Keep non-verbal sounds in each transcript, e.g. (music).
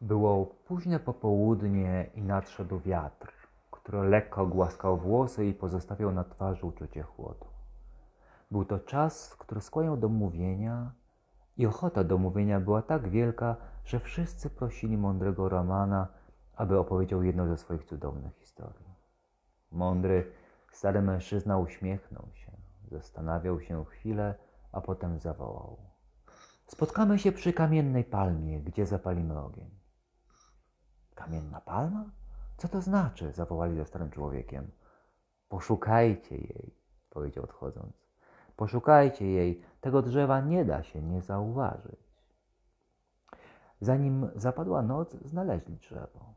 Było późne popołudnie i nadszedł wiatr, który lekko głaskał włosy i pozostawiał na twarzy uczucie chłodu. Był to czas, który skłaniał do mówienia i ochota do mówienia była tak wielka, że wszyscy prosili mądrego Romana, aby opowiedział jedną ze swoich cudownych historii. Mądry, stary mężczyzna uśmiechnął się, zastanawiał się chwilę, a potem zawołał. Spotkamy się przy kamiennej palmie, gdzie zapalimy ogień. Kamienna palma? Co to znaczy? zawołali ze starym człowiekiem. Poszukajcie jej, powiedział odchodząc. Poszukajcie jej, tego drzewa nie da się nie zauważyć. Zanim zapadła noc, znaleźli drzewo.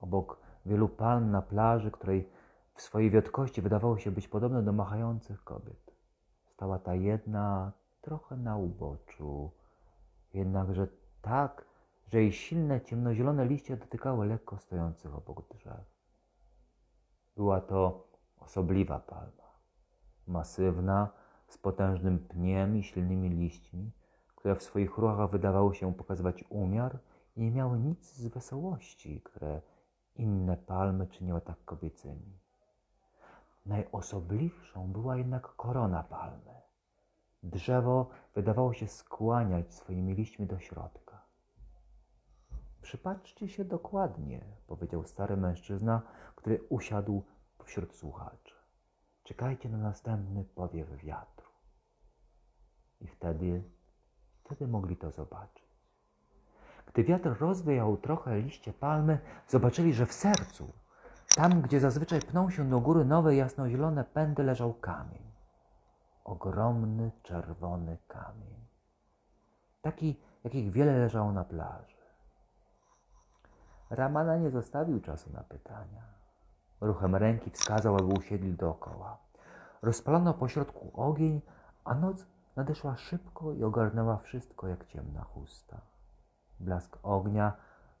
Obok wielu palm na plaży, której w swojej wiotkości wydawało się być podobne do machających kobiet. Stała ta jedna trochę na uboczu, jednakże tak, że jej silne, ciemnozielone liście dotykały lekko stojących obok drzew. Była to osobliwa palma, masywna, z potężnym pniem i silnymi liśćmi, które w swoich ruchach wydawały się pokazywać umiar i nie miały nic z wesołości, które inne palmy czyniły tak kobiecymi. Najosobliwszą była jednak korona palmy. Drzewo wydawało się skłaniać swoimi liśćmi do środka. Przypatrzcie się dokładnie, powiedział stary mężczyzna, który usiadł wśród słuchaczy. Czekajcie na następny powiew wiatru. I wtedy, wtedy mogli to zobaczyć. Gdy wiatr rozwiał trochę liście palmy, zobaczyli, że w sercu, tam gdzie zazwyczaj pną się do góry nowe jasnozielone pędy, leżał kamień. Ogromny, czerwony kamień. Taki, jakich wiele leżało na plaży. Ramana nie zostawił czasu na pytania. Ruchem ręki wskazał, aby usiedli dookoła. Rozpalono pośrodku ogień, a noc nadeszła szybko i ogarnęła wszystko jak ciemna chusta. Blask ognia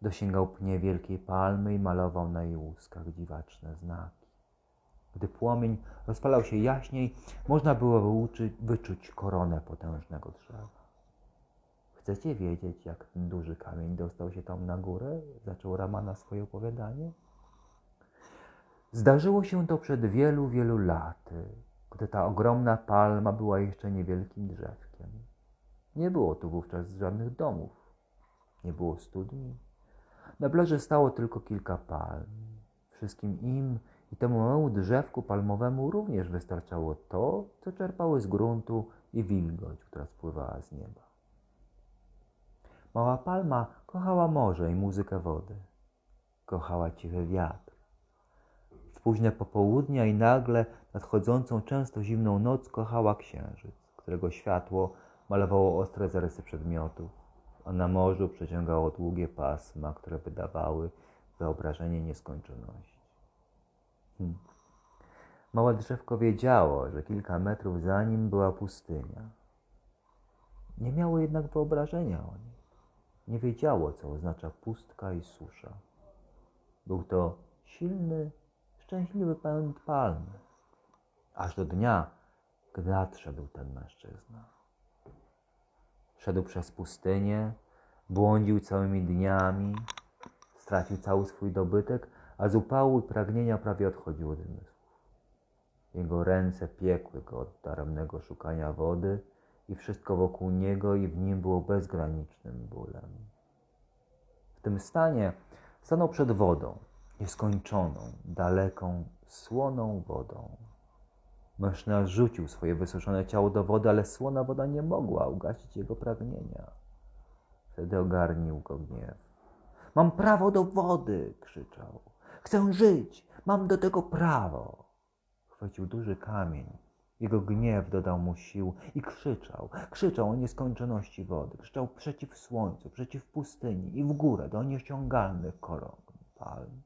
dosięgał pnie wielkiej palmy i malował na jej łuskach dziwaczne znaki. Gdy płomień rozpalał się jaśniej, można było wyczuć koronę potężnego drzewa. Chcecie wiedzieć, jak duży kamień dostał się tam na górę? Zaczął Ramana swoje opowiadanie. Zdarzyło się to przed wielu, wielu laty, gdy ta ogromna palma była jeszcze niewielkim drzewkiem. Nie było tu wówczas żadnych domów, nie było studni. Na plaży stało tylko kilka palm. Wszystkim im i temu małemu drzewku palmowemu również wystarczało to, co czerpały z gruntu i wilgoć, która spływała z nieba. Mała palma kochała morze i muzykę wody. Kochała cichy wiatr. W późne popołudnia i nagle nadchodzącą często zimną noc kochała księżyc, którego światło malowało ostre zarysy przedmiotów, a na morzu przeciągało długie pasma, które wydawały wyobrażenie nieskończoności. Hmm. Małe drzewko wiedziało, że kilka metrów za nim była pustynia. Nie miało jednak wyobrażenia o niej. Nie wiedziało, co oznacza pustka i susza. Był to silny, szczęśliwy pęd palmy, aż do dnia, gdy nadszedł ten mężczyzna. Szedł przez pustynię, błądził całymi dniami, stracił cały swój dobytek, a z upału i pragnienia prawie odchodził od zmysłów. Jego ręce piekły go od daremnego szukania wody i wszystko wokół niego i w nim było bezgranicznym bólem. W tym stanie stanął przed wodą, nieskończoną, daleką, słoną wodą. Mężczyzna rzucił swoje wysuszone ciało do wody, ale słona woda nie mogła ugasić jego pragnienia. Wtedy ogarnił go gniew. Mam prawo do wody! krzyczał. Chcę żyć! Mam do tego prawo! Chwycił duży kamień. Jego gniew dodał mu sił i krzyczał. Krzyczał o nieskończoności wody. Krzyczał przeciw słońcu, przeciw pustyni i w górę do nieosiągalnych koron palm.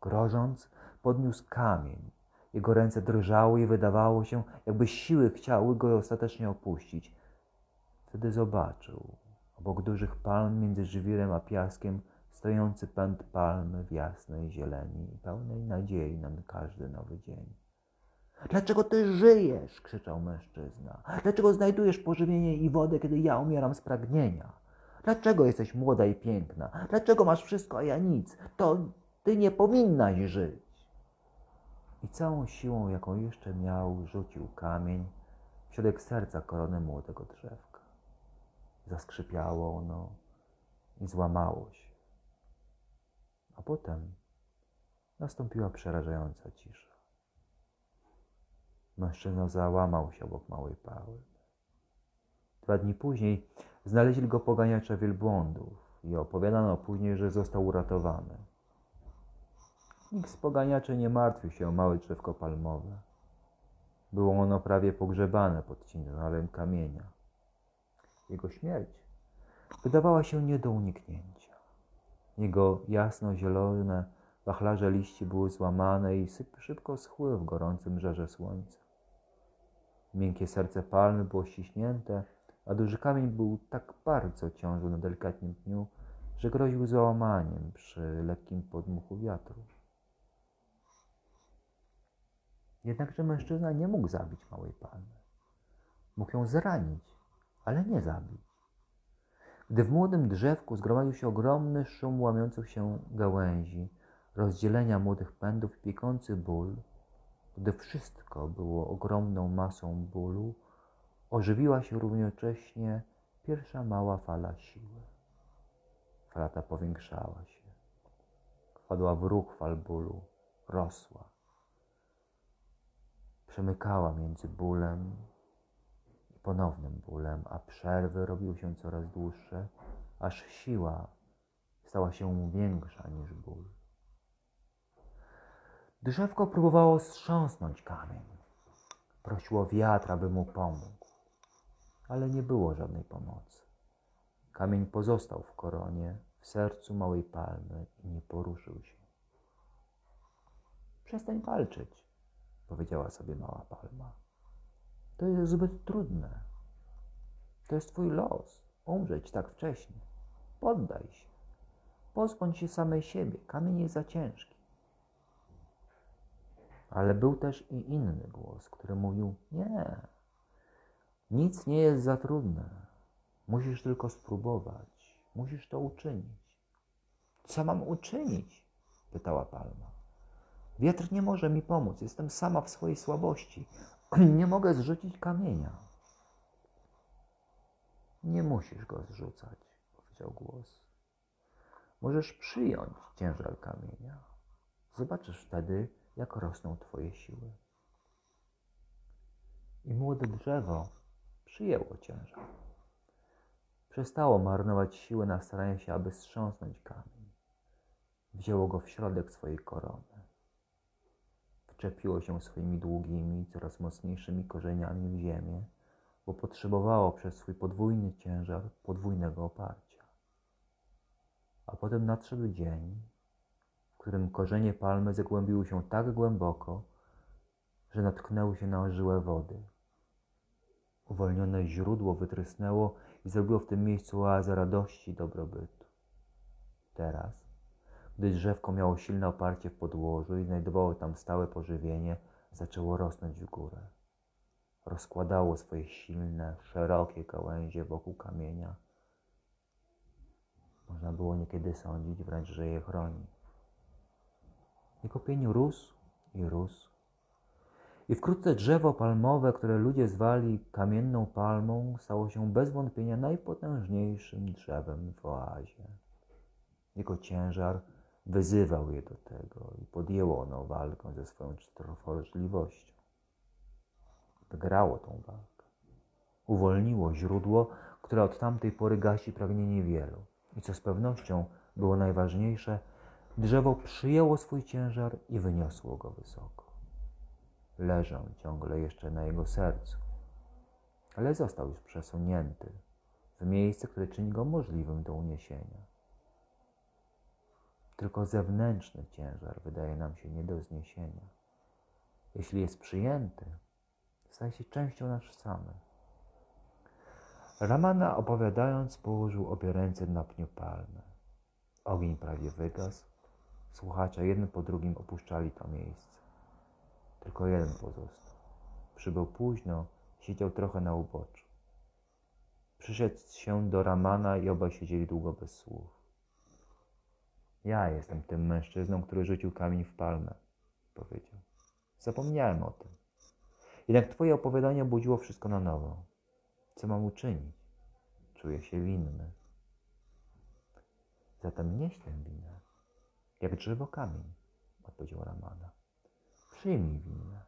Grożąc, podniósł kamień. Jego ręce drżały i wydawało się, jakby siły chciały go ostatecznie opuścić. Wtedy zobaczył, obok dużych palm między żywirem a piaskiem, stojący pęd palmy w jasnej zieleni, pełnej nadziei na każdy nowy dzień. Dlaczego ty żyjesz? krzyczał mężczyzna. Dlaczego znajdujesz pożywienie i wodę, kiedy ja umieram z pragnienia? Dlaczego jesteś młoda i piękna? Dlaczego masz wszystko, a ja nic? To ty nie powinnaś żyć. I całą siłą, jaką jeszcze miał, rzucił kamień w środek serca korony młodego drzewka. Zaskrzypiało ono i złamało się. A potem nastąpiła przerażająca cisza. Mężczyzna załamał się obok małej pały. Dwa dni później znaleźli go poganiacze wielbłądów i opowiadano później, że został uratowany. Nikt z poganiaczy nie martwił się o małe drzewko palmowe. Było ono prawie pogrzebane pod ciężarem kamienia. Jego śmierć wydawała się nie do uniknięcia. Jego jasno-zielone wachlarze liści były złamane i szybko schły w gorącym żarze słońca. Miękkie serce palmy było ściśnięte, a duży kamień był tak bardzo ciążył na delikatnym pniu, że groził załamaniem przy lekkim podmuchu wiatru. Jednakże mężczyzna nie mógł zabić małej palmy. Mógł ją zranić, ale nie zabić. Gdy w młodym drzewku zgromadził się ogromny szum łamiących się gałęzi, rozdzielenia młodych pędów i piekący ból, gdy wszystko było ogromną masą bólu, ożywiła się równocześnie pierwsza mała fala siły. Fala ta powiększała się. Wpadła w ruch fal bólu, rosła. Przemykała między bólem i ponownym bólem, a przerwy robiły się coraz dłuższe, aż siła stała się większa niż ból. Drzewko próbowało strząsnąć kamień. Prosiło wiatr, aby mu pomógł, ale nie było żadnej pomocy. Kamień pozostał w koronie, w sercu małej palmy i nie poruszył się. Przestań walczyć, powiedziała sobie mała palma. To jest zbyt trudne. To jest twój los, umrzeć tak wcześnie. Poddaj się. Pozbądź się samej siebie. Kamień jest za ciężki. Ale był też i inny głos, który mówił: Nie, nic nie jest za trudne. Musisz tylko spróbować. Musisz to uczynić. Co mam uczynić? pytała palma. Wiatr nie może mi pomóc. Jestem sama w swojej słabości. (clears throat) Nie mogę zrzucić kamienia. Nie musisz go zrzucać, powiedział głos. Możesz przyjąć ciężar kamienia. Zobaczysz wtedy, jak rosną Twoje siły. I młode drzewo przyjęło ciężar. Przestało marnować siły na staranie się, aby strząsnąć kamień. Wzięło go w środek swojej korony. Wczepiło się swoimi długimi, coraz mocniejszymi korzeniami w ziemię, bo potrzebowało przez swój podwójny ciężar podwójnego oparcia. A potem nadszedł dzień, którym korzenie palmy zagłębiły się tak głęboko, że natknęły się na żyłę wody. Uwolnione źródło wytrysnęło i zrobiło w tym miejscu oazę radości i dobrobytu. Teraz, gdy drzewko miało silne oparcie w podłożu i znajdowało tam stałe pożywienie, zaczęło rosnąć w górę. Rozkładało swoje silne, szerokie gałęzie wokół kamienia. Można było niekiedy sądzić wręcz, że je chroni. Jego pień rósł i rósł. I wkrótce drzewo palmowe, które ludzie zwali kamienną palmą, stało się bez wątpienia najpotężniejszym drzewem w oazie. Jego ciężar wyzywał je do tego i podjęło ono walkę ze swoją trwożliwością. Wygrało tą walkę. Uwolniło źródło, które od tamtej pory gasi pragnienie wielu. I co z pewnością było najważniejsze, Drzewo przyjęło swój ciężar i wyniosło go wysoko. Leżał ciągle jeszcze na jego sercu, ale został już przesunięty w miejsce, które czyni go możliwym do uniesienia. Tylko zewnętrzny ciężar wydaje nam się nie do zniesienia. Jeśli jest przyjęty, staje się częścią nas samych. Ramana opowiadając położył obie ręce na pniu palmy. Ogień prawie wygasł, Słuchacze jeden po drugim opuszczali to miejsce. Tylko jeden pozostał. Przybył późno, siedział trochę na uboczu. Przyszedł się do Ramana i obaj siedzieli długo bez słów. Ja jestem tym mężczyzną, który rzucił kamień w palmę, powiedział. Zapomniałem o tym. Jednak twoje opowiadanie obudziło wszystko na nowo. Co mam uczynić? Czuję się winny. Zatem nie tę winę. Jak drzewo kamień, odpowiedział Ramana. Przyjmij winę.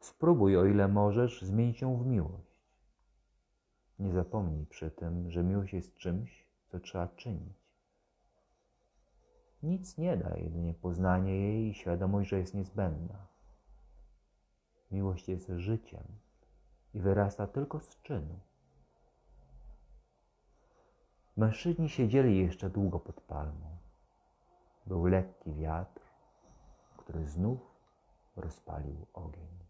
Spróbuj, o ile możesz, zmienić ją w miłość. Nie zapomnij przy tym, że miłość jest czymś, co trzeba czynić. Nic nie da, jedynie poznanie jej i świadomość, że jest niezbędna. Miłość jest życiem i wyrasta tylko z czynu. Mężczyźni siedzieli jeszcze długo pod palmą. Był lekki wiatr, który znów rozpalił ogień.